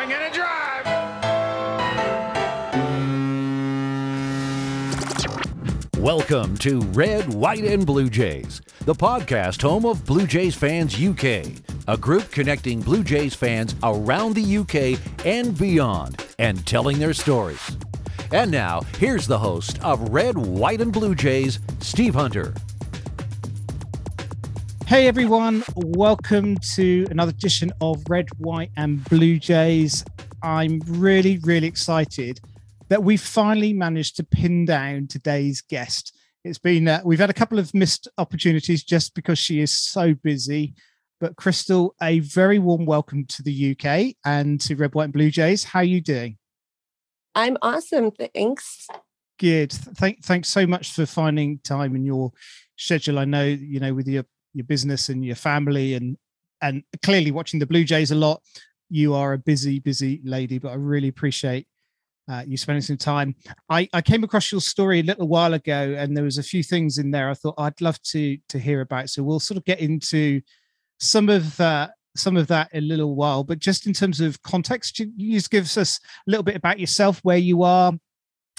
Swing and a drive. Welcome to Red, White, and Blue Jays, the podcast home of Blue Jays Fans UK, a group connecting Blue Jays fans around the UK and beyond and telling their stories. And now, here's the host of Red, White, and Blue Jays, Steve Hunter. Hey everyone, welcome to another edition of Red, White, and Blue Jays. I'm really, really excited that we finally managed to pin down today's guest. It's been, uh, we've had a couple of missed opportunities just because she is so busy. But Crystal, a very warm welcome to the UK and to Red, White, and Blue Jays. How are you doing? I'm awesome. Thanks. Good. Thank, thanks so much for finding time in your schedule. I know, you know, with your your business and your family and and clearly watching the Blue Jays a lot. You are a busy, busy lady, but I really appreciate uh, you spending some time. I, I came across your story a little while ago, and there was a few things in there I thought I'd love to to hear about. So we'll sort of get into some of uh, some of that in a little while. But just in terms of context, you, you just give us a little bit about yourself, where you are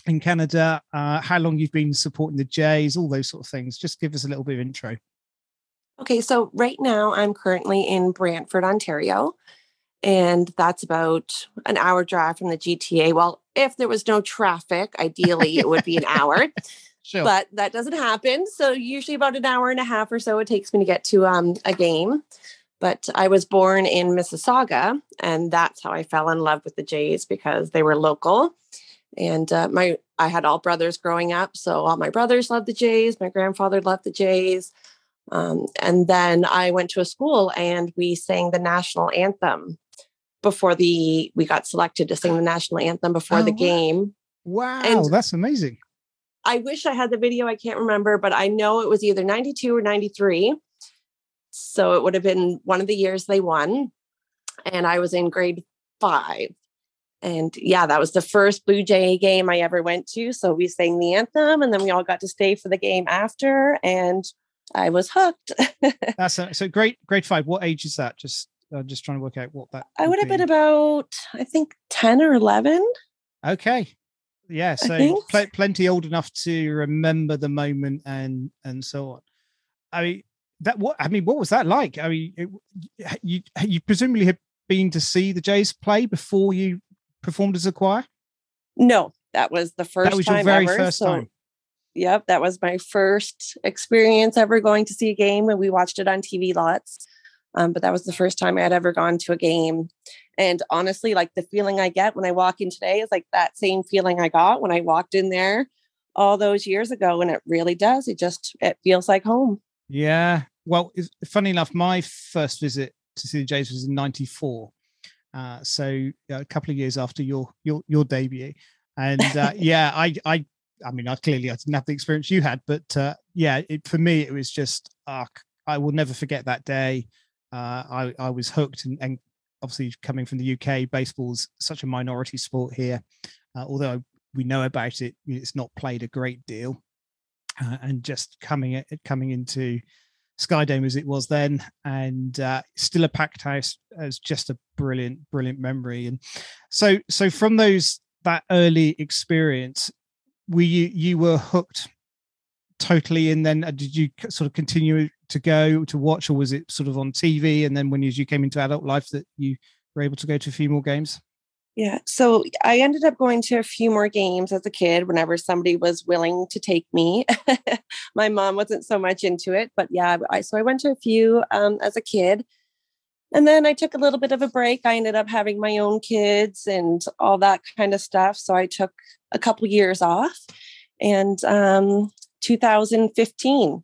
in Canada, uh, how long you've been supporting the Jays, all those sort of things. Just give us a little bit of intro. Okay, so right now I'm currently in Brantford, Ontario, and that's about an hour drive from the GTA. Well, if there was no traffic, ideally it would be an hour. Sure. But that doesn't happen. So usually about an hour and a half or so it takes me to get to um, a game. But I was born in Mississauga, and that's how I fell in love with the Jays because they were local. And uh, my I had all brothers growing up, so all my brothers loved the Jays. My grandfather loved the Jays. Um, and then I went to a school and we sang the national anthem before the we got selected to sing the national anthem before Oh, the game. Wow, And- that's amazing. I wish I had the video. I can't remember, but I know it was either 92 or 93. So it would have been one of the years they won. And I was in grade five. And yeah, that was the first Blue Jay game I ever went to. So we sang the anthem and then we all got to stay for the game after. And I was hooked. That's a, so great. Grade five. What age is that? Just uh, just trying to work out what that. I would have be. been about, I think, 10 or 11. Okay. Yeah. So pl- plenty old enough to remember the moment and and so on. I mean that what I mean what was that like? I mean it, you you presumably had been to see the Jays play before you performed as a choir. No, that was the first that was your very ever. first so- time. Yep, that was my first experience ever going to see a game, and we watched it on TV lots. Um, but that was the first time I had ever gone to a game. And honestly, like the feeling I get when I walk in today is like that same feeling I got when I walked in there all those years ago. And it really does. It just it feels like home. Yeah. Well, it's, funny enough, my first visit to see the Jays was in '94, uh, so uh, a couple of years after your your your debut. And uh, yeah, I I I mean, I clearly I didn't have the experience you had, but uh, yeah, it, for me it was just uh, I will never forget that day. Uh, I I was hooked, and, and obviously coming from the UK, baseball's such a minority sport here. Uh, although we know about it, it's not played a great deal. Uh, and just coming it coming into Skydome as it was then, and uh, still a packed house as just a brilliant, brilliant memory. And so, so from those that early experience, were you you were hooked totally, and then did you sort of continue to go to watch, or was it sort of on TV? And then when you, you came into adult life, that you were able to go to a few more games? Yeah. So I ended up going to a few more games as a kid whenever somebody was willing to take me. My mom wasn't so much into it, but yeah, I so I went to a few um, as a kid. And then I took a little bit of a break. I ended up having my own kids and all that kind of stuff. So I took a couple years off. And um, 2015,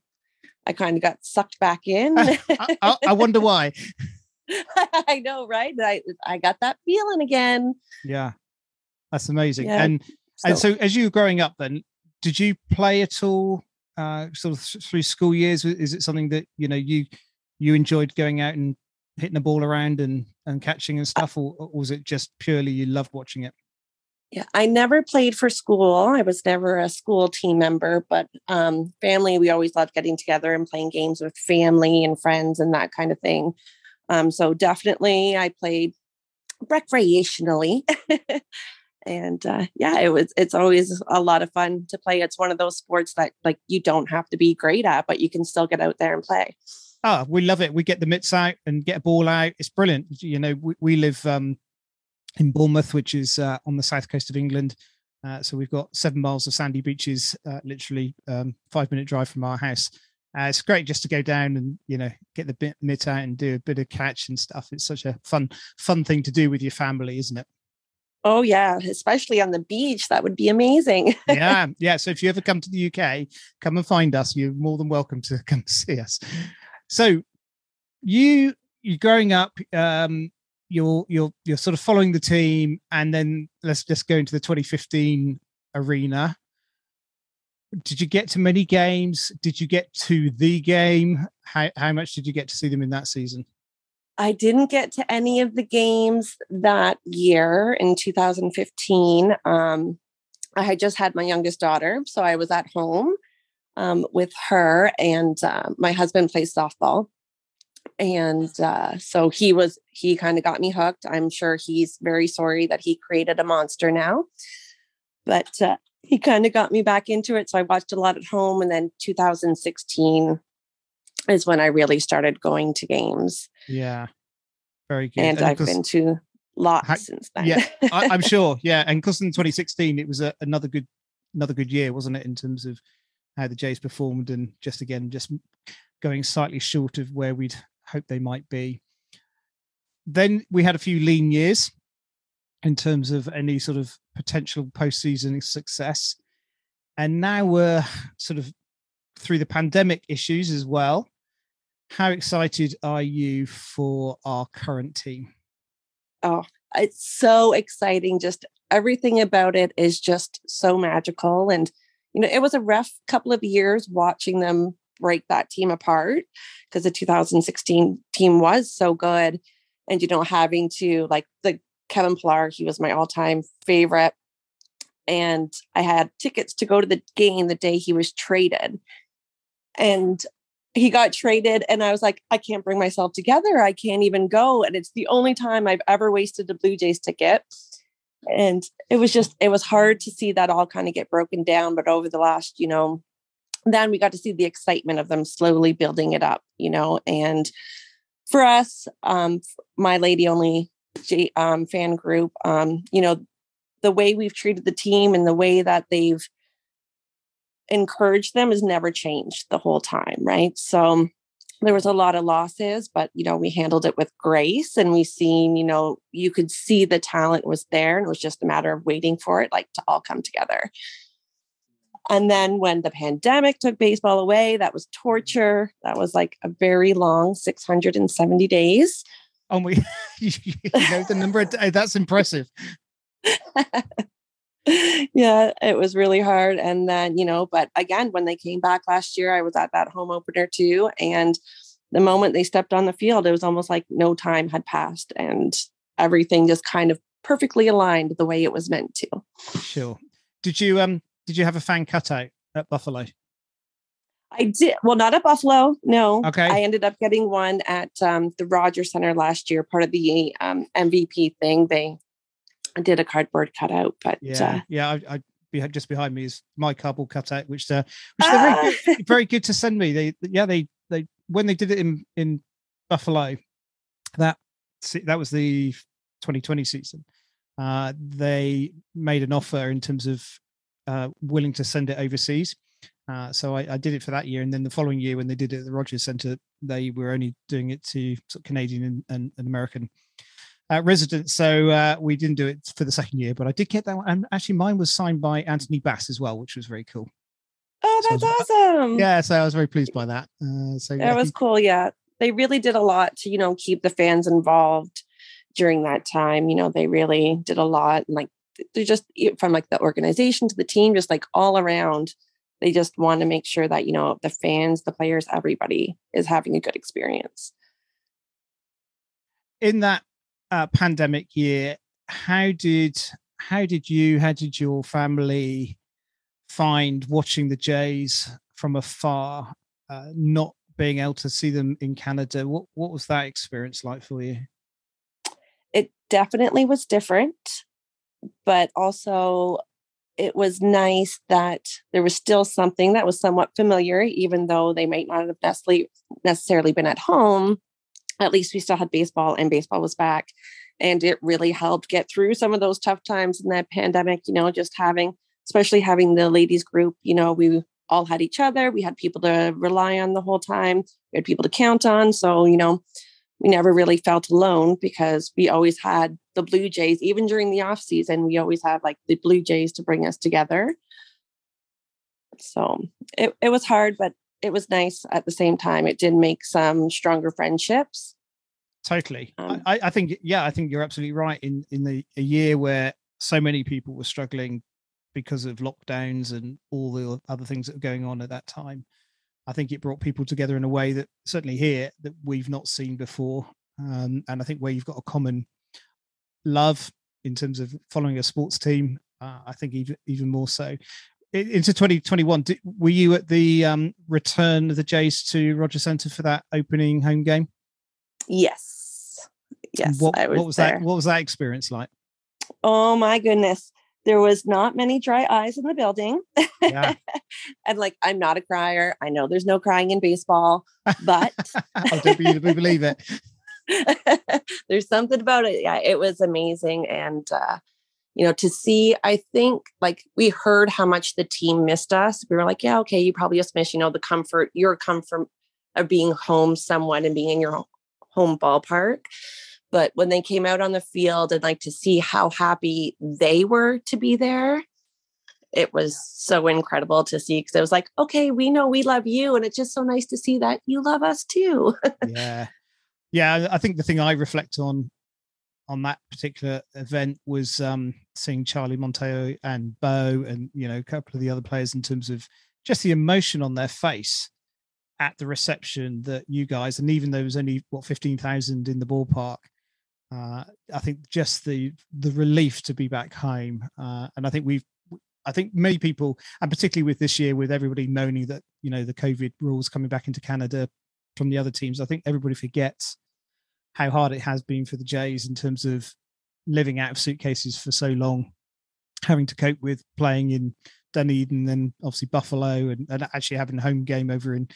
I kind of got sucked back in. I, I, I wonder why. I know, right? I, I got that feeling again. Yeah, that's amazing. Yeah, And and so as you were growing up, then did you play at all? Uh, sort of th- through school years, is it something that you know you you enjoyed going out and hitting the ball around and and catching and stuff, or, or was it just purely you loved watching it? Yeah, I never played for school. I was never a school team member, but um, family, we always loved getting together and playing games with family and friends and that kind of thing. Um, so definitely, I played recreationally. and uh, yeah, it was. It's always a lot of fun to play. It's one of those sports that like you don't have to be great at, but you can still get out there and play. Oh, we love it. We get the mitts out and get a ball out. It's brilliant. You know, we, we live um, in Bournemouth, which is uh, on the south coast of England. Uh, so we've got seven miles of sandy beaches, uh, literally um, five minute drive from our house. Uh, it's great just to go down and you know get the bit mitt out and do a bit of catch and stuff. It's such a fun fun thing to do with your family, isn't it? Oh yeah, especially on the beach. That would be amazing. yeah, yeah. So if you ever come to the UK, come and find us. You're more than welcome to come see us. So you you growing up, um, you're you're you're sort of following the team, and then let's just go into the 2015 arena. Did you get to many games? Did you get to the game? How how much did you get to see them in that season? I didn't get to any of the games that year in 2015. Um, I had just had my youngest daughter, so I was at home um, with her, and uh, my husband plays softball and uh, so he was he kind of got me hooked. I'm sure he's very sorry that he created a monster now but uh, he kind of got me back into it so i watched a lot at home and then 2016 is when i really started going to games. Yeah. Very good. And, and i've been to lots how, since then. Yeah I, am sure. Yeah and because in 2016 it was a, another good another good year wasn't it in terms of how the jays performed and just again just going slightly short of where we'd hope they might be. Then we had a few lean years in terms of any sort of potential postseason success. And now we're sort of through the pandemic issues as well. How excited are you for our current team? Oh, it's so exciting. Just everything about it is just so magical. And, you know, it was a rough couple of years watching them break that team apart because the 2016 team was so good. And, you know, having to like the Kevin Pillar, he was my all time favorite. And I had tickets to go to the game the day he was traded. And he got traded and I was like, I can't bring myself together. I can't even go. And it's the only time I've ever wasted a Blue Jays ticket. And it was just, it was hard to see that all kind of get broken down. But over the last, you know, then we got to see the excitement of them slowly building it up, you know. And for us, um, my lady only um, fan group, um, you know, the way we've treated the team and the way that they've encouraged them has never changed the whole time, right? So there was a lot of losses, but you know, we handled it with grace and we seen, you know, you could see the talent was there and it was just a matter of waiting for it like to all come together. And then when the pandemic took baseball away, that was torture. That was like a very long 670 days. Oh my, you know the number of, that's impressive. yeah, it was really hard. And then, you know, but again, when they came back last year, I was at that home opener too. And the moment they stepped on the field, it was almost like no time had passed and everything just kind of perfectly aligned the way it was meant to. Sure. Did you um did you have a fan cutout at Buffalo? I did. Well, not at Buffalo. No. Okay. I ended up getting one at um, the Rogers Center last year, part of the um, MVP thing. They did a cardboard cutout, but yeah, uh, yeah. I, I just behind me is my cardboard cutout, which uh, which they're very, good, very good to send me. They, yeah, they, they when they did it in in Buffalo, that that was the 2020 season. Uh, they made an offer in terms of uh, willing to send it overseas. Uh, so I, I, did it for that year, and then the following year, when they did it at the Rogers Centre, they were only doing it to sort of Canadian and, and, and American uh, residents. So uh, we didn't do it for the second year, but I did get that one. And actually, mine was signed by Anthony Bass as well, which was very cool. Oh, that's so was, awesome! Yeah, so I was very pleased by that. Uh, so that yeah, was cool. Yeah, they really did a lot to you know keep the fans involved during that time. You know, they really did a lot, like they're just from like the organization to the team, just like all around. They just want to make sure that, you know, the fans, the players, everybody is having a good experience. In that uh, pandemic year, how did how did you how did your family find watching the Jays from afar, uh, not being able to see them in Canada? What what was that experience like for you? it definitely was different, but also it was nice that there was still something that was somewhat familiar, even though they might not have necessarily necessarily been at home. At least we still had baseball, and baseball was back, and it really helped get through some of those tough times in that pandemic. You know, just having, especially having the ladies group. You know, we all had each other. We had people to rely on the whole time. We had people to count on. So you know, we never really felt alone because we always had the Blue Jays, even during the off season, we always have like the Blue Jays to bring us together. So it, it was hard, but it was nice at the same time. It did make some stronger friendships. Totally. Um, I, I think, yeah, I think you're absolutely right. In in the a year where so many people were struggling because of lockdowns and all the other things that were going on at that time. I think it brought people together in a way that certainly here that we've not seen before. Um, and I think where you've got a common love in terms of following a sports team, uh, I think even even more so. Into 2021, did, were you at the um, return of the Jays to Rogers Centre for that opening home game? Yes, yes. What, was, what was that? What was that experience like? Oh my goodness! there was not many dry eyes in the building. Yeah. and like, I'm not a crier. I know there's no crying in baseball, but I don't believe it. there's something about it. Yeah, it was amazing. And, uh, you know, to see, I think like we heard how much the team missed us. We were like, yeah, okay, you probably just miss, you know, the comfort, your comfort of being home somewhat and being in your home ballpark. But when they came out on the field and like to see how happy they were to be there, it was so incredible to see because it was like, okay, we know we love you. And it's just so nice to see that you love us too. yeah. Yeah. I think the thing I reflect on on that particular event was um seeing Charlie Montoyo and Bo and you know a couple of the other players in terms of just the emotion on their face at the reception that you guys and even though there was only what 15,000 in the ballpark uh, I think just the the relief to be back home, uh, and I think we've, I think many people, and particularly with this year, with everybody moaning that you know the COVID rules coming back into Canada from the other teams, I think everybody forgets how hard it has been for the Jays in terms of living out of suitcases for so long, having to cope with playing in Dunedin, then obviously Buffalo, and, and actually having a home game over in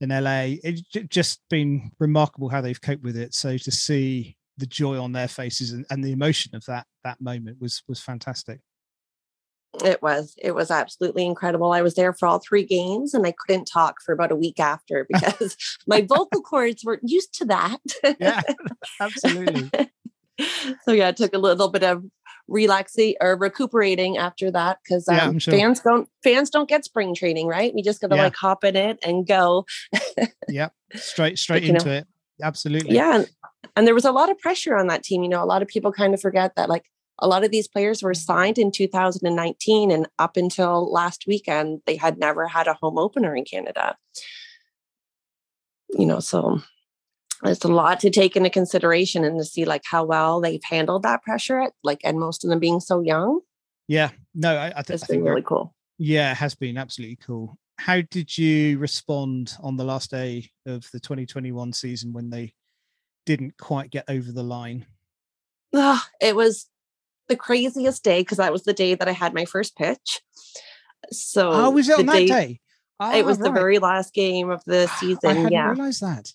in LA. It's just been remarkable how they've coped with it. So to see the joy on their faces and, and the emotion of that that moment was was fantastic it was it was absolutely incredible. I was there for all three games and i couldn't talk for about a week after because my vocal cords weren't used to that. Yeah absolutely. So yeah it took a little bit of relaxing or recuperating after that because um, yeah, sure. fans don't fans don't get spring training right? We just gotta yeah. like hop in it and go. Yep straight straight but, into know, it. Absolutely. Yeah and there was a lot of pressure on that team. You know, a lot of people kind of forget that like a lot of these players were signed in 2019 and up until last weekend they had never had a home opener in Canada. You know, so it's a lot to take into consideration and to see like how well they've handled that pressure, like and most of them being so young. Yeah, no, I, I, th- it's I been really cool. Yeah, it has been absolutely cool. How did you respond on the last day of the 2021 season when they didn't quite get over the line? Oh, it was the craziest day because that was the day that I had my first pitch. Oh, so oh, was it on day, that day? Oh, it ah, was right. the very last game of the season. I hadn't yeah. realized that.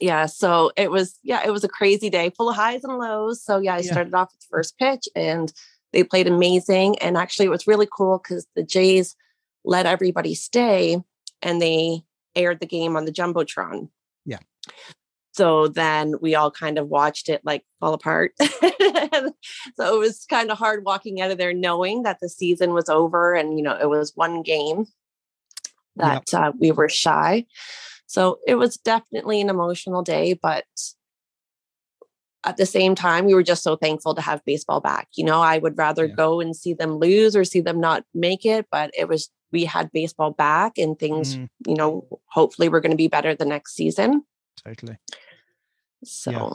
Yeah, so it was yeah, it was a crazy day, full of highs and lows. So yeah, I yeah. started off with the first pitch and they played amazing. And actually it was really cool because the Jays let everybody stay and they aired the game on the Jumbotron. Yeah so then we all kind of watched it like fall apart. So it was kind of hard walking out of there knowing that the season was over and you know it was one game that uh, we were shy. So it was definitely an emotional day but at the same time we were just so thankful to have baseball back. You know i would rather yeah. go and see them lose or see them not make it but it was we had baseball back and things mm. you know hopefully we're going to be better the next season totally. So. Yeah.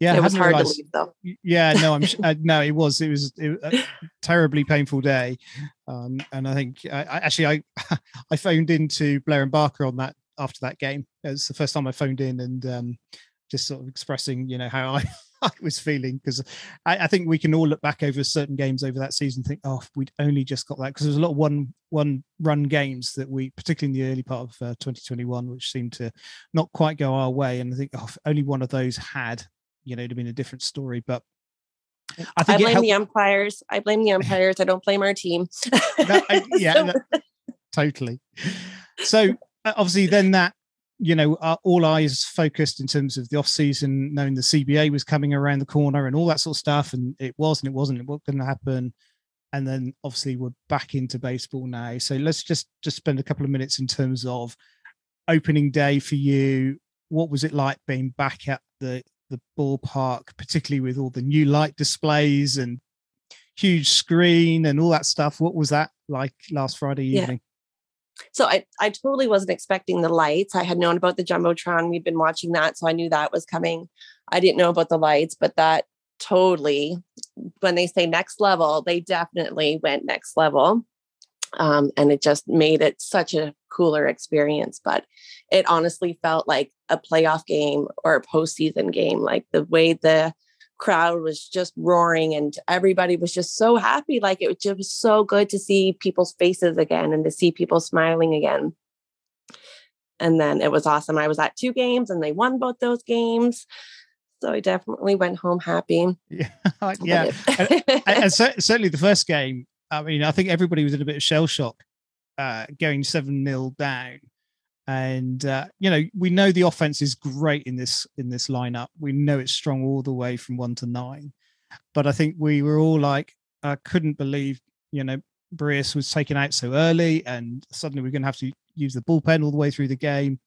Yeah, it was hard realized, to leave though. Yeah, no, I'm uh, no, it was it was, it a terribly painful day, um, and I think I, I, actually I I phoned into Blair and Barker on that after that game. It was the first time I phoned in and um, just sort of expressing you know how I I was feeling because I, I, think we can all look back over certain games over that season, and think, oh, we'd only just got that because there's a lot of one one run games that we, particularly in the early part of uh, 2021, which seemed to not quite go our way. And I think oh, only one of those had, you know, it'd have been a different story. But I think I blame helped- the umpires. I blame the umpires. I don't blame our team. no, I, yeah, no, totally. So obviously, then that you know, all eyes focused in terms of the off season, knowing the CBA was coming around the corner and all that sort of stuff, and it was and it wasn't. It wasn't going to happen, and then obviously we're back into baseball now. So let's just just spend a couple of minutes in terms of opening day for you. What was it like being back at the the ballpark, particularly with all the new light displays and huge screen and all that stuff? What was that like last Friday evening? Yeah so I, I totally wasn't expecting the lights. I had known about the Jumbotron. We'd been watching that. So I knew that was coming. I didn't know about the lights, but that totally, when they say next level, they definitely went next level. Um, and it just made it such a cooler experience. But it honestly felt like a playoff game or a postseason game. Like the way the crowd was just roaring and everybody was just so happy. Like it was just so good to see people's faces again and to see people smiling again. And then it was awesome. I was at two games and they won both those games. So I definitely went home happy. Yeah. yeah. and, and certainly the first game, I mean, I think everybody was in a bit of shell shock uh, going 7 0 down and uh, you know we know the offense is great in this in this lineup. We know it's strong all the way from one to nine. But i think we were all like i couldn't believe you know Berríos was taken out so early and suddenly we're going to have to use the bullpen all the way through the game.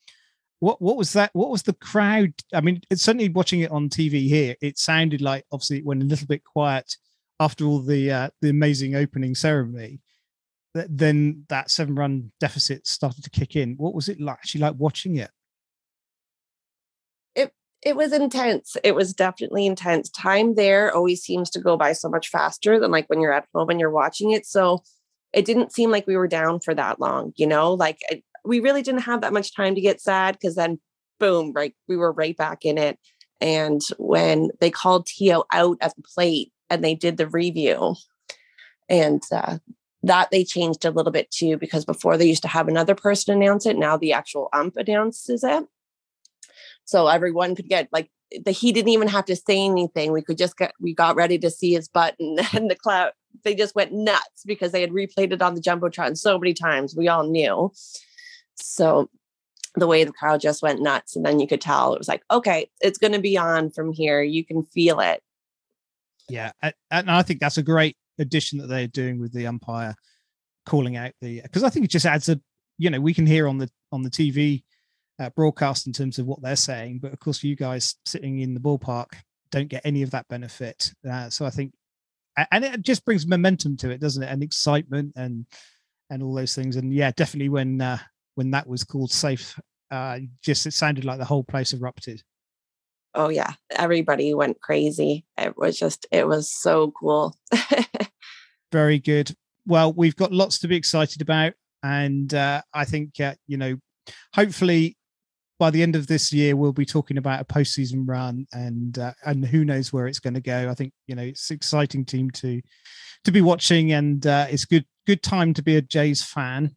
What what was that what was the crowd i mean it's certainly watching it on tv here it sounded like obviously it went a little bit quiet after all the uh, the amazing opening ceremony then that seven run deficit started to kick in. What was it like, actually like watching it? It it was intense. It was definitely intense. Time there always seems to go by so much faster than like when you're at home and you're watching it. So it didn't seem like we were down for that long, you know, like it, we really didn't have that much time to get sad because then boom, right, we were right back in it. And when they called Teo out at the plate and they did the review, and uh, that they changed a little bit too because before they used to have another person announce it now the actual ump announces it. So everyone could get like the he didn't even have to say anything. We could just get we got ready to see his button and the cloud they just went nuts because they had replayed it on the jumbotron so many times we all knew. So the way the crowd just went nuts and then you could tell it was like okay it's going to be on from here. You can feel it. Yeah and i think that's a great addition that they're doing with the umpire calling out the because I think it just adds a you know we can hear on the on the TV uh, broadcast in terms of what they're saying, but of course you guys sitting in the ballpark don't get any of that benefit. Uh, so I think and it just brings momentum to it, doesn't it? And excitement and and all those things. And yeah, definitely when uh, when that was called safe, uh, just it sounded like the whole place erupted oh yeah, everybody went crazy. It was just, it was so cool. Very good. Well, we've got lots to be excited about. And uh, I think, uh, you know, hopefully by the end of this year, we'll be talking about a postseason run and uh, and who knows where it's going to go. I think, you know, it's an exciting team to to be watching and uh, it's good good time to be a Jays fan.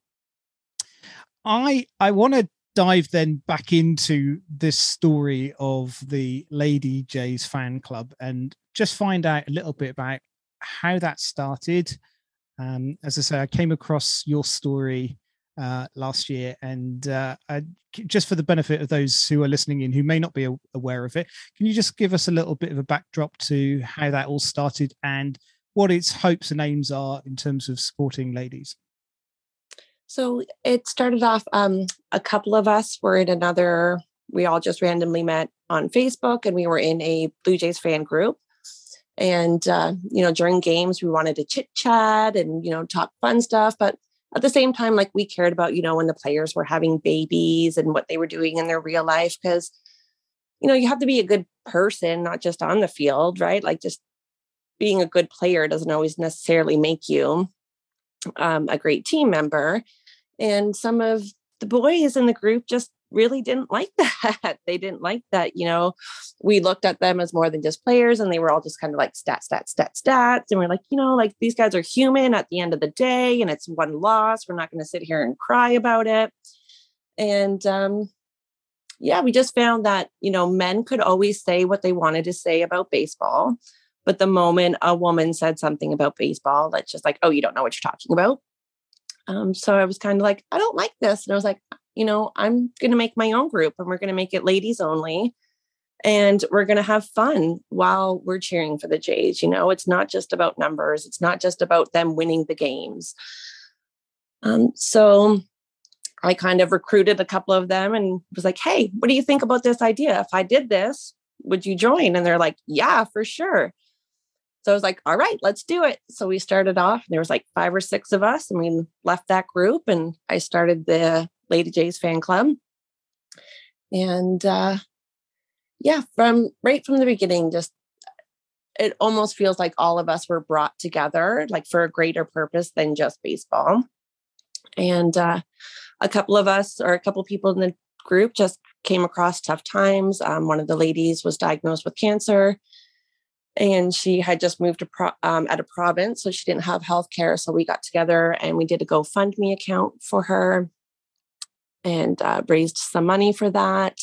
I I want to dive then back into this story of the Lady Jays fan club and just find out a little bit about how that started. Um, as I say, I came across your story uh, last year, and uh, I, just for the benefit of those who are listening in who may not be aware of it, can you just give us a little bit of a backdrop to how that all started and what its hopes and aims are in terms of supporting ladies? So it started off, um, a couple of us were in another, we all just randomly met on Facebook and we were in a Blue Jays fan group. And, uh, you know, during games, we wanted to chit chat and, you know, talk fun stuff. But at the same time, like we cared about, you know, when the players were having babies and what they were doing in their real life. Cause, you know, you have to be a good person, not just on the field, right? Like just being a good player doesn't always necessarily make you um, a great team member. And some of the boys in the group just really didn't like that. they didn't like that, you know, we looked at them as more than just players and they were all just kind of like stats, stats, stats, stats. And we're like, you know, like these guys are human at the end of the day and it's one loss. We're not going to sit here and cry about it. And um, yeah, we just found that, you know, men could always say what they wanted to say about baseball. But the moment a woman said something about baseball, that's just like, oh, you don't know what you're talking about. Um, so I was kind of like, I don't like this. And I was like, you know, I'm going to make my own group and we're going to make it ladies only. And we're going to have fun while we're cheering for the Jays. You know, it's not just about numbers, it's not just about them winning the games. Um, so I kind of recruited a couple of them and was like, hey, what do you think about this idea? If I did this, would you join? And they're like, yeah, for sure. So I was like, all right, let's do it. So we started off. There was like five or six of us, and we left that group, and I started the Lady Jays fan club. And uh, yeah, from right from the beginning, just it almost feels like all of us were brought together, like for a greater purpose than just baseball. And uh, a couple of us, or a couple of people in the group, just came across tough times. Um, one of the ladies was diagnosed with cancer, and she had just moved to pro- um, at a province, so she didn't have health care. So we got together and we did a GoFundMe account for her and uh, raised some money for that.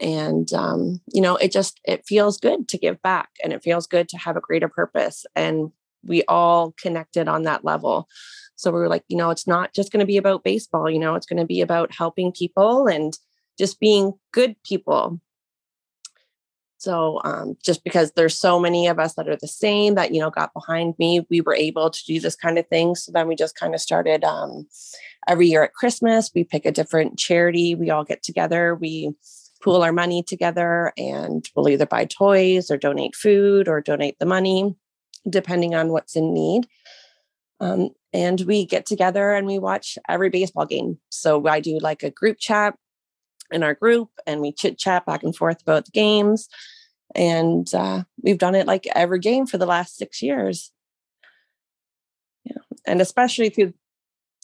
And um, you know it just it feels good to give back and it feels good to have a greater purpose and we all connected on that level. So we were like you know it's not just going to be about baseball you know it's going to be about helping people and just being good people so um, just because there's so many of us that are the same that you know got behind me we were able to do this kind of thing. So then we just kind of started um, every year at christmas we pick a different charity we all get together we pool our money together and we'll either buy toys or donate food or donate the money depending on what's in need. Um, and we get together and we watch every baseball game. So i do like a group chat in our group and we chit chat back and forth about the games. And uh, we've done it like every game for the last six years. Yeah. And especially through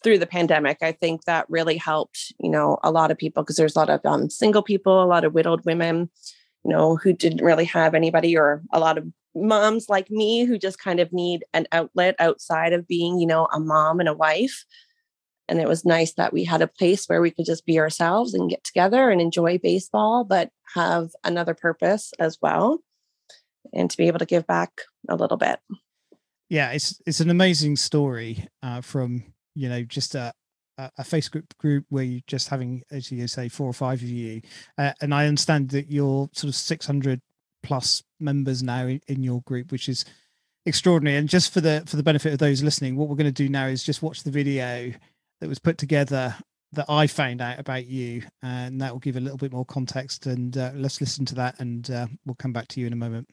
through the pandemic, I think that really helped, you know, a lot of people because there's a lot of um, single people, a lot of widowed women, you know, who didn't really have anybody, or a lot of moms like me who just kind of need an outlet outside of being, you know, a mom and a wife and it was nice that we had a place where we could just be ourselves and get together and enjoy baseball but have another purpose as well and to be able to give back a little bit yeah it's it's an amazing story uh, from you know just a a Facebook group where you're just having, as you say, four or five of you, uh, and I understand that you're sort of 600 plus members now in, in your group, which is extraordinary. And just for the for the benefit of those listening, what we're going to do now is just watch the video that was put together that I found out about you, and that will give a little bit more context. And uh, let's listen to that, and uh, we'll come back to you in a moment.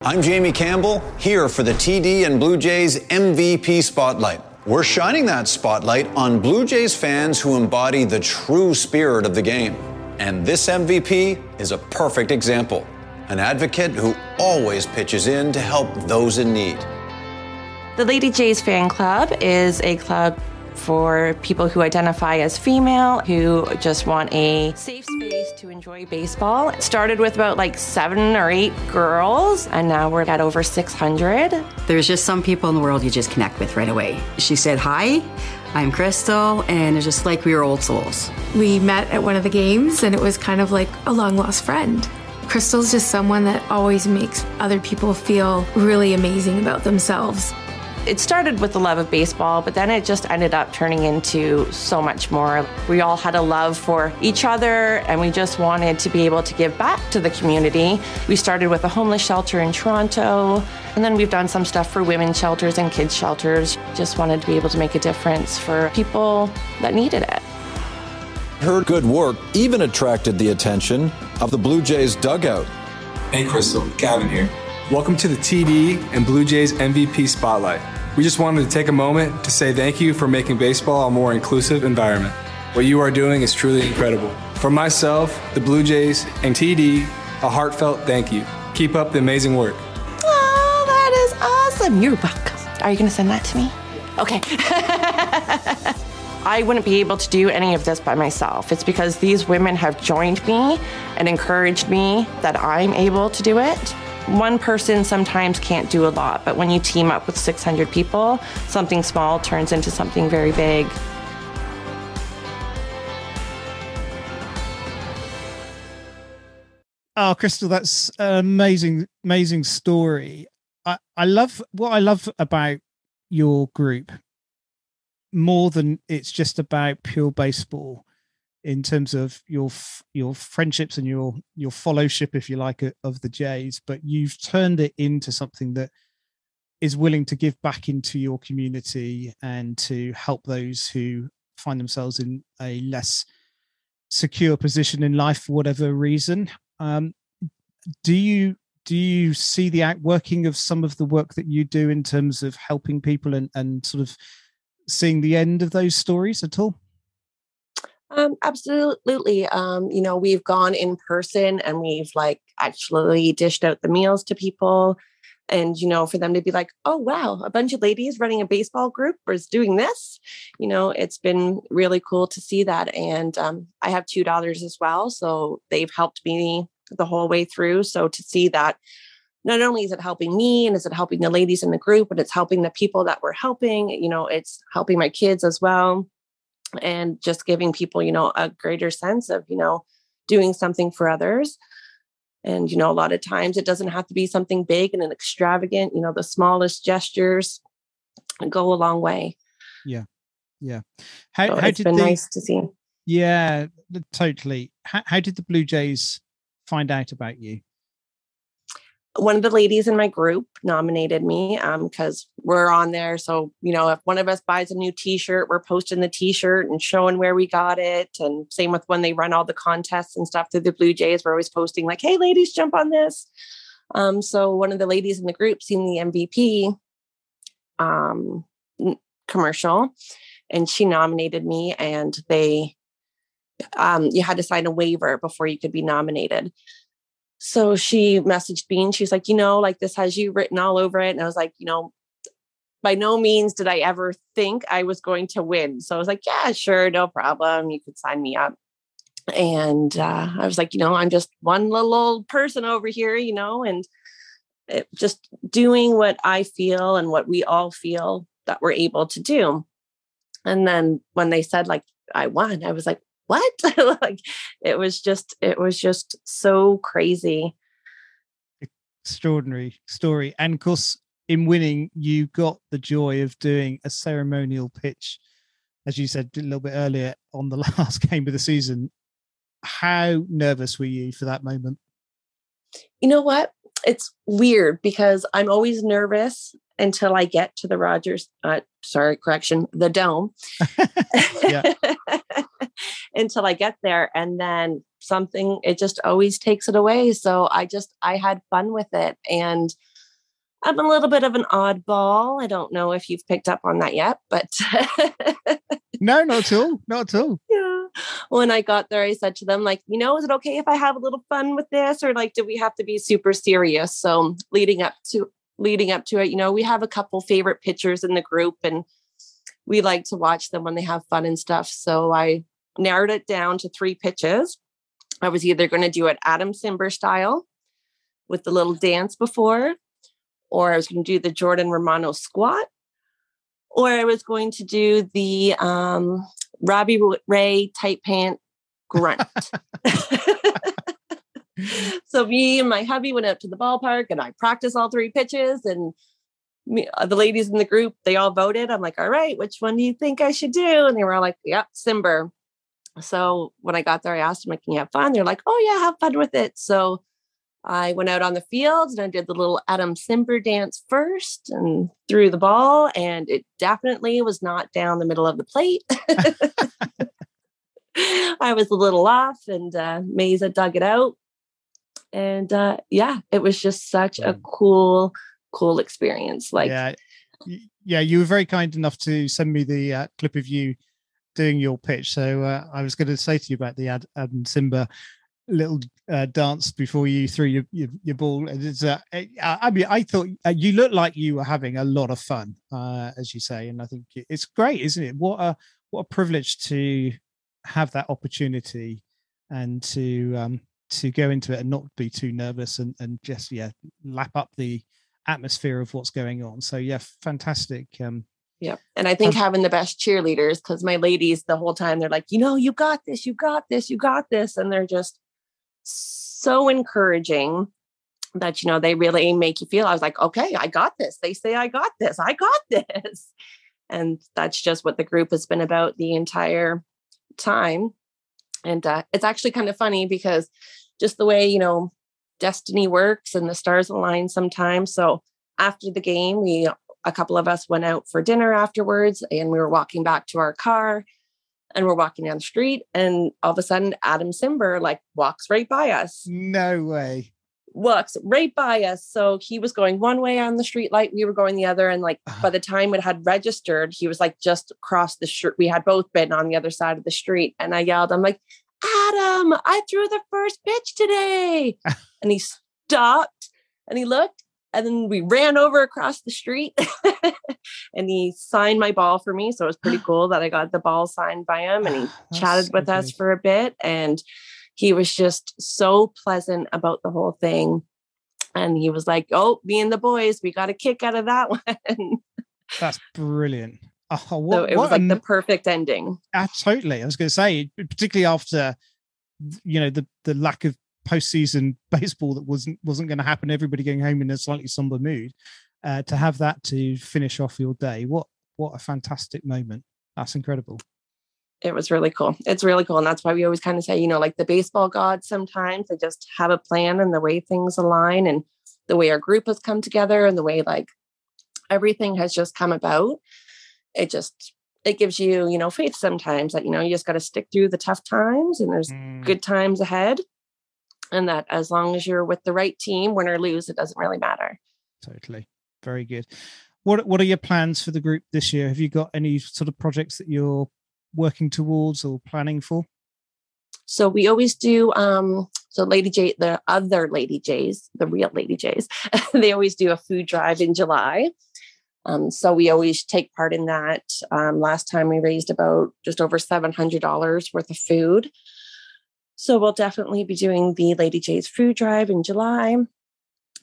I'm Jamie Campbell, here for the TD and Blue Jays MVP Spotlight. We're shining that spotlight on Blue Jays fans who embody the true spirit of the game. And this MVP is a perfect example an advocate who always pitches in to help those in need. The Lady Jays Fan Club is a club for people who identify as female, who just want a safe space to enjoy baseball. It started with about like seven or eight girls, and now we're at over 600. There's just some people in the world you just connect with right away. She said, Hi, I'm Crystal, and it's just like we were old souls. We met at one of the games, and it was kind of like a long lost friend. Crystal's just someone that always makes other people feel really amazing about themselves it started with the love of baseball, but then it just ended up turning into so much more. We all had a love for each other and we just wanted to be able to give back to the community. We started with a homeless shelter in Toronto, and then we've done some stuff for women's shelters and kids' shelters. Just wanted to be able to make a difference for people that needed it. Her good work even attracted the attention of the Blue Jays dugout. Hey, Crystal, Gavin here. Welcome to the TD and Blue Jays MVP Spotlight. We just wanted to take a moment to say thank you for making baseball a more inclusive environment. What you are doing is truly incredible. For myself, the Blue Jays, and TD, a heartfelt thank you. Keep up the amazing work. Oh, that is awesome. You're welcome. Are you going to send that to me? Okay. I wouldn't be able to do any of this by myself. It's because these women have joined me and encouraged me that I'm able to do it. One person sometimes can't do a lot, but when you team up with 600 people, something small turns into something very big. Oh, Crystal, that's an amazing, amazing story. I, I love what I love about your group more than it's just about pure baseball in terms of your your friendships and your your fellowship if you like of the jays but you've turned it into something that is willing to give back into your community and to help those who find themselves in a less secure position in life for whatever reason um, do you do you see the outworking of some of the work that you do in terms of helping people and, and sort of seeing the end of those stories at all? Um, absolutely. Um, you know, we've gone in person and we've like actually dished out the meals to people. And, you know, for them to be like, oh, wow, a bunch of ladies running a baseball group is doing this. You know, it's been really cool to see that. And um, I have two daughters as well. So they've helped me the whole way through. So to see that not only is it helping me and is it helping the ladies in the group, but it's helping the people that we're helping. You know, it's helping my kids as well. And just giving people, you know, a greater sense of, you know, doing something for others. And, you know, a lot of times it doesn't have to be something big and an extravagant, you know, the smallest gestures go a long way. Yeah. Yeah. How, so how it's did been the, nice to see. Yeah, totally. How, how did the Blue Jays find out about you? One of the ladies in my group nominated me because um, we're on there. So, you know, if one of us buys a new t shirt, we're posting the t shirt and showing where we got it. And same with when they run all the contests and stuff through the Blue Jays, we're always posting, like, hey, ladies, jump on this. Um, so, one of the ladies in the group seen the MVP um, commercial and she nominated me, and they, um, you had to sign a waiver before you could be nominated so she messaged me and she's like, you know, like this has you written all over it. And I was like, you know, by no means did I ever think I was going to win. So I was like, yeah, sure, no problem. You could sign me up. And uh, I was like, you know, I'm just one little old person over here, you know, and it, just doing what I feel and what we all feel that we're able to do. And then when they said, like, I won, I was like, what? like it was just it was just so crazy. Extraordinary story. And of course, in winning, you got the joy of doing a ceremonial pitch, as you said a little bit earlier on the last game of the season. How nervous were you for that moment? You know what? It's weird because I'm always nervous until I get to the Rogers, uh, sorry, correction, the dome. until I get there. And then something, it just always takes it away. So I just, I had fun with it. And I'm a little bit of an oddball. I don't know if you've picked up on that yet, but no, not at all. Not at all. Yeah. When I got there, I said to them, like, you know, is it okay if I have a little fun with this? Or like, do we have to be super serious? So leading up to leading up to it, you know, we have a couple favorite pitchers in the group and we like to watch them when they have fun and stuff. So I narrowed it down to three pitches. I was either going to do it Adam Cimber style with the little dance before, or I was going to do the Jordan Romano squat, or I was going to do the um, Robbie Ray tight pant grunt. so me and my hubby went out to the ballpark and I practiced all three pitches and me, uh, the ladies in the group, they all voted. I'm like, all right, which one do you think I should do? And they were all like, yep, Cimber. So when I got there, I asked them, like, can you have fun? They're like, oh, yeah, have fun with it. So I went out on the field and I did the little Adam Cimber dance first and threw the ball, and it definitely was not down the middle of the plate. I was a little off, and uh, Mesa dug it out. And uh, yeah, it was just such a cool, cool experience. Like, yeah, yeah, you were very kind enough to send me the uh, clip of you doing your pitch. So uh, I was going to say to you about the Ad, Adam Cimber little uh, dance before you threw your your, your ball. It's, uh, I mean, I thought uh, you looked like you were having a lot of fun, uh, as you say, and I think it's great, isn't it? What a what a privilege to have that opportunity and to um, to go into it and not be too nervous and, and just yeah lap up the atmosphere of what's going on. So yeah, fantastic. Um, yeah, and I think having the best cheerleaders because my ladies the whole time they're like, you know, you got this, you got this, you got this, and they're just so encouraging that you know they really make you feel. I was like, okay, I got this. They say I got this. I got this, and that's just what the group has been about the entire time. And uh, it's actually kind of funny because just the way you know destiny works and the stars align sometimes. So after the game, we a couple of us went out for dinner afterwards and we were walking back to our car and we're walking down the street and all of a sudden Adam Cimber like walks right by us. No way. Walks right by us. So he was going one way on the street light, we were going the other. And like uh-huh. by the time it had registered, he was like just across the street. We had both been on the other side of the street. And I yelled, I'm like, Adam, I threw the first pitch today. and he stopped and he looked and then we ran over across the street and he signed my ball for me. So it was pretty cool that I got the ball signed by him and he ah, chatted so with us for a bit. And he was just so pleasant about the whole thing. And he was like, Oh, me and the boys, we got a kick out of that one. That's brilliant. Oh, what, so it was like a, the perfect ending. Totally. I was going to say, particularly after, you know, the, the lack of postseason baseball that wasn't wasn't going to happen. Everybody going home in a slightly somber mood. Uh, to have that to finish off your day, what what a fantastic moment! That's incredible. It was really cool. It's really cool, and that's why we always kind of say, you know, like the baseball gods. Sometimes they just have a plan and the way things align, and the way our group has come together, and the way like everything has just come about. It just it gives you you know faith sometimes that you know you just got to stick through the tough times and there's mm. good times ahead and that as long as you're with the right team, win or lose, it doesn't really matter. Totally. Very good. What What are your plans for the group this year? Have you got any sort of projects that you're working towards or planning for? So we always do. Um, so Lady J, the other Lady Jays, the real Lady Jays, they always do a food drive in July. Um, so we always take part in that. Um, last time we raised about just over seven hundred dollars worth of food. So we'll definitely be doing the Lady Jays food drive in July.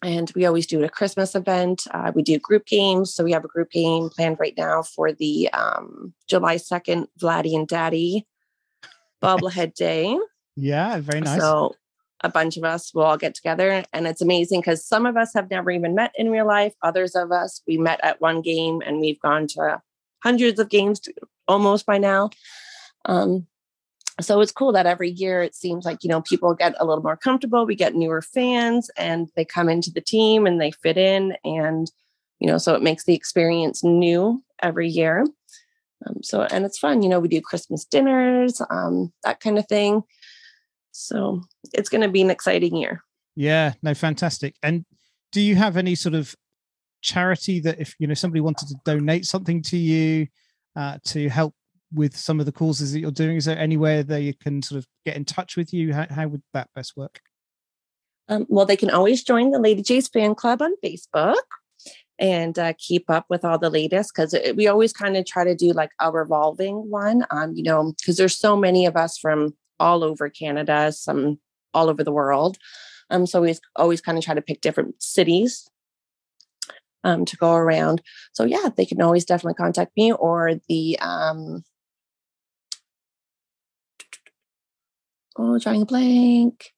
And we always do a Christmas event. Uh, we do group games. So we have a group game planned right now for the um, July 2nd, Vladdy and Daddy bobblehead day. Yeah, very nice. So a bunch of us will all get together. And it's amazing because some of us have never even met in real life. Others of us, we met at one game and we've gone to hundreds of games almost by now. Um, so it's cool that every year it seems like you know people get a little more comfortable we get newer fans and they come into the team and they fit in and you know so it makes the experience new every year. Um, so and it's fun you know we do christmas dinners um, that kind of thing. So it's going to be an exciting year. Yeah no fantastic. And do you have any sort of charity that if you know somebody wanted to donate something to you uh, to help with some of the causes that you're doing? Is there anywhere they can sort of get in touch with you? How, how would that best work? Um, well, they can always join the Lady Jays fan club on Facebook and uh, keep up with all the latest because we always kind of try to do like a revolving one. Um, you know, because there's so many of us from all over Canada, some all over the world. Um, so we always kind of try to pick different cities um, to go around. So yeah, they can always definitely contact me or the um, oh, drawing a blank.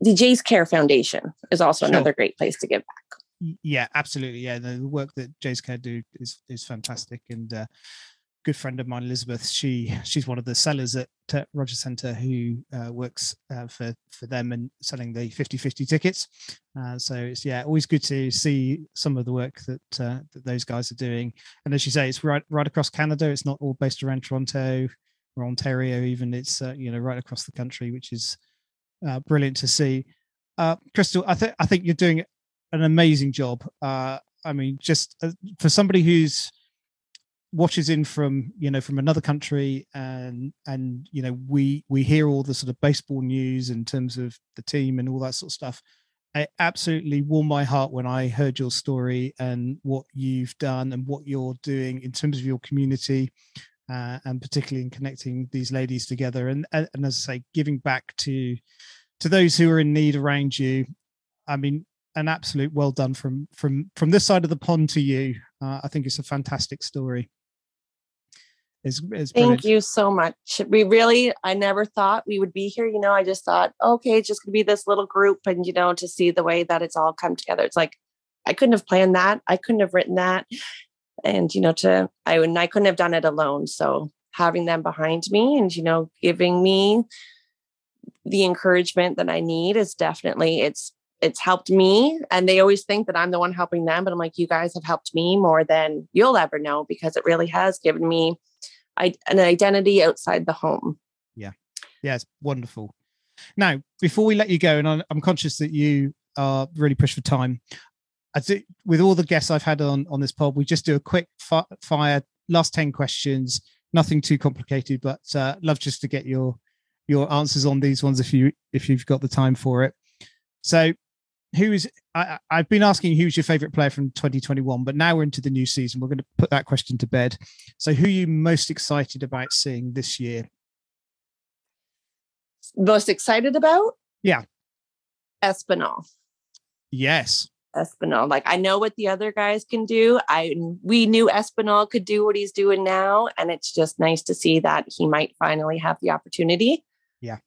The Jays Care Foundation is also sure. another great place to give back. Yeah, absolutely. Yeah, the work that Jays Care do is is fantastic, and uh, good friend of mine, Elizabeth, she she's one of the sellers at, Rogers Centre who uh, works uh, for for them and selling the 50-50 tickets. Uh, so it's yeah, always good to see some of the work that uh, that those guys are doing. And as you say, it's right right across Canada. It's not all based around Toronto or Ontario even. It's uh, you know right across the country, which is uh, brilliant to see. Uh, Crystal, I think I think you're doing an amazing job. Uh, I mean, just uh, for somebody who's watches in from you know from another country and and you know we we hear all the sort of baseball news in terms of the team and all that sort of stuff it absolutely warmed my heart when I heard your story and what you've done and what you're doing in terms of your community, uh, and particularly in connecting these ladies together. And, and and as I say, giving back to to those who are in need around you. I mean, an absolute well done from from from this side of the pond to you. Uh, I think it's a fantastic story. It's, it's Thank you so much. We really, I never thought we would be here. You know, I just thought, okay, it's just going to be this little group. And, you know, to see the way that it's all come together, it's like, I couldn't have planned that. I couldn't have written that. And, you know, to, I, and I couldn't have done it alone. So having them behind me and, you know, giving me the encouragement that I need is definitely, it's, it's helped me. And they always think that I'm the one helping them. But I'm like, you guys have helped me more than you'll ever know because it really has given me an identity outside the home. Yeah. Yeah, it's wonderful. Now, before we let you go, and I'm conscious that you are really pushed for time, I think with all the guests I've had on on this pod, we just do a quick fire last 10 questions, nothing too complicated, but uh, love just to get your your answers on these ones if you if you've got the time for it. So who is I, have been asking who's your favorite player from 2021, but now we're into the new season. We're going to put that question to bed. So, who are you most excited about seeing this year? Most excited about? Yeah, Espinal. Yes, Espinal. Like I know what the other guys can do. I we knew Espinal could do what he's doing now, and it's just nice to see that he might finally have the opportunity. Yeah,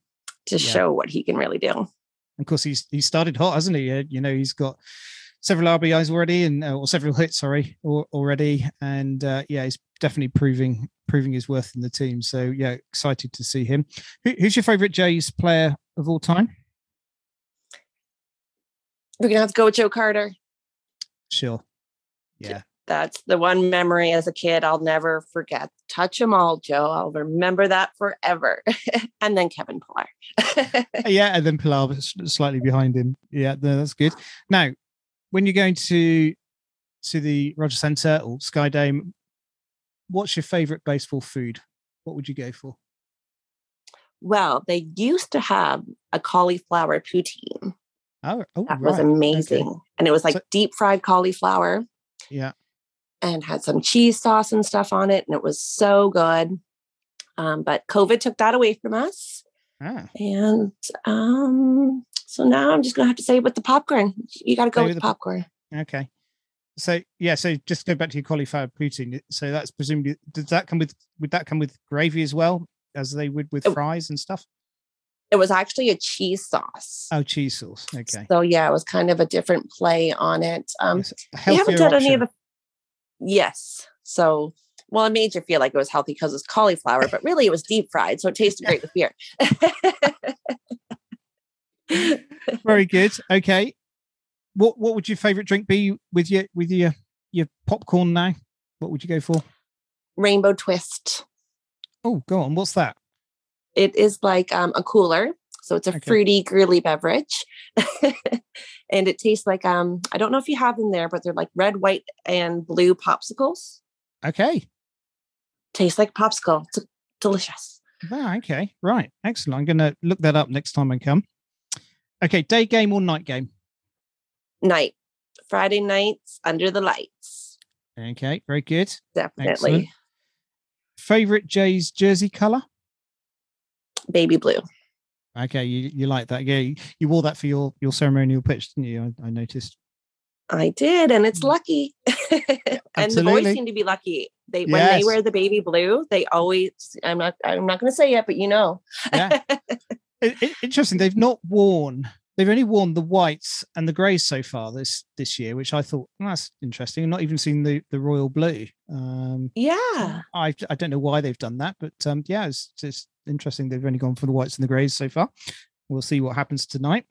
to yeah. show what he can really do of course, he's he started hot, hasn't he? Uh, you know, he's got several RBIs already, and uh, or several hits, sorry, or, already, and uh, yeah, he's definitely proving proving his worth in the team. So yeah, excited to see him. Who, who's your favorite Jays player of all time? We're gonna have to go with Joe Carter. Sure. Yeah that's the one memory as a kid I'll never forget. Touch them all, Joe. I'll remember that forever. and then Kevin Pillar. Uh, yeah, and then Pillar slightly behind him. Yeah, that's good. Now, when you're going to to the Rogers Centre or Sky Dome, what's your favorite baseball food? What would you go for? Well, they used to have a cauliflower poutine. Oh, oh that right. was amazing. Okay. And it was like so, deep fried cauliflower. Yeah and had some cheese sauce and stuff on it. And it was so good. Um, but COVID took that away from us. Ah. And um, so now I'm just going to have to say with the popcorn. You got to go with the popcorn. Okay. So yeah, so just go back to your cauliflower poutine. So that's presumably does that come with would that come with gravy as well as they would with fries and stuff? It was actually a cheese sauce. Oh, cheese sauce. Okay. So yeah, it was kind of a different play on it. Um, we haven't done option. any of the Yes. So, well, it made you feel like it was healthy because it's cauliflower, but really it was deep fried. So it tasted great with beer. Very good. Okay. What what would your favorite drink be with your with your your popcorn now? What would you go for? Rainbow twist. Oh, go on. What's that? It is like um, a cooler. So it's a okay. fruity, girly beverage. and it tastes like um I don't know if you have them there, but they're like red, white, and blue popsicles. Okay. Tastes like popsicle. It's delicious. Okay. Right. Excellent. I'm gonna look that up next time I come. Okay, day game or night game? Night. Friday nights under the lights. Okay, very good. Definitely. Excellent. Favorite Jays jersey color? Baby blue. Okay, you, you like that? Yeah, you, you wore that for your your ceremonial pitch, didn't you? I, I noticed. I did, and it's mm. lucky. and the boys seem to be lucky. They yes. when they wear the baby blue, they always. I'm not. I'm not going to say it, but you know. yeah. It, it, interesting. They've not worn. They've only worn the whites and the greys so far this this year, which I thought well, that's interesting. I've not even seen the the royal blue. Um, yeah. I I don't know why they've done that, but um, yeah, it's just interesting. They've only gone for the whites and the greys so far. We'll see what happens tonight.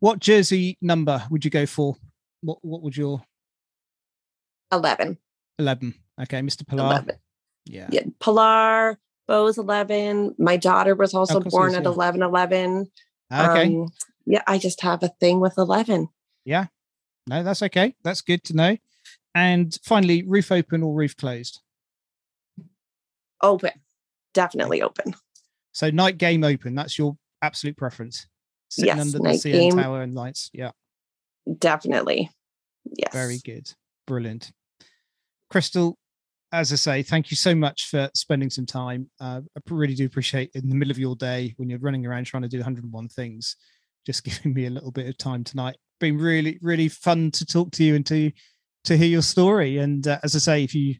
What jersey number would you go for? What What would your eleven? Eleven. Okay, Mr. Pillar. 11. Yeah. Yeah. Pillar. Bo's 11. My daughter was also born at 11 11. Okay. Um, yeah, I just have a thing with 11. Yeah. No, that's okay. That's good to know. And finally, roof open or roof closed? Open definitely open. So night game open. That's your absolute preference. sitting Yes, under the CN game. Tower and lights. Yeah, Definitely. Yes. very good, brilliant. Crystal, as I say, thank you so much for spending some time. Uh, I really do appreciate in the middle of your day when you're running around trying to do 101 things, just giving me a little bit of time tonight. Been really, really fun to talk to you and to to hear your story. And uh, as I say, if you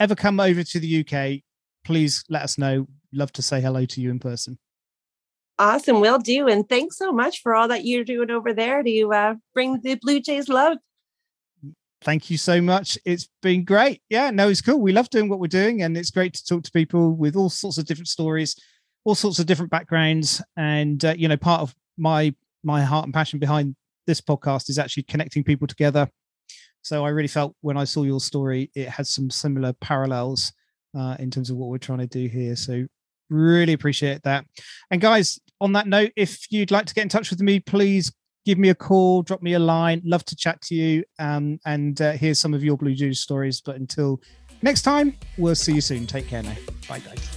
ever come over to the UK, please let us know. Love to say hello to you in person. Awesome. Will do. And thanks so much for all that you're doing over there to uh, bring the Blue Jays love. Thank you so much. It's been great. Yeah, no, it's cool. We love doing what we're doing, and it's great to talk to people with all sorts of different stories, all sorts of different backgrounds. And uh, you know, part of my my heart and passion behind this podcast is actually connecting people together. So I really felt when I saw your story, it had some similar parallels uh, in terms of what we're trying to do here. So really appreciate that. And guys, on that note, if you'd like to get in touch with me, please give me a call, drop me a line. Love to chat to you um, and uh, hear some of your Blue Jays stories. But until next time, we'll see you soon. Take care now. Bye, guys.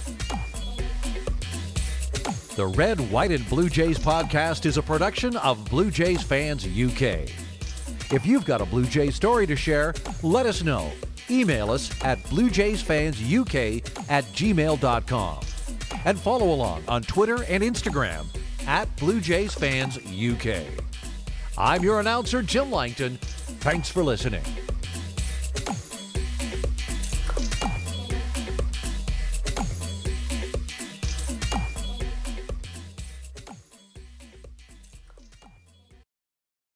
The Red, White, and Blue Jays podcast is a production of Blue Jays Fans UK. If you've got a Blue Jays story to share, let us know. Email us at bluejaysfansuk at gmail.com. And follow along on Twitter and Instagram at Blue Jays Fans UK. I'm your announcer, Jim Langton. Thanks for listening.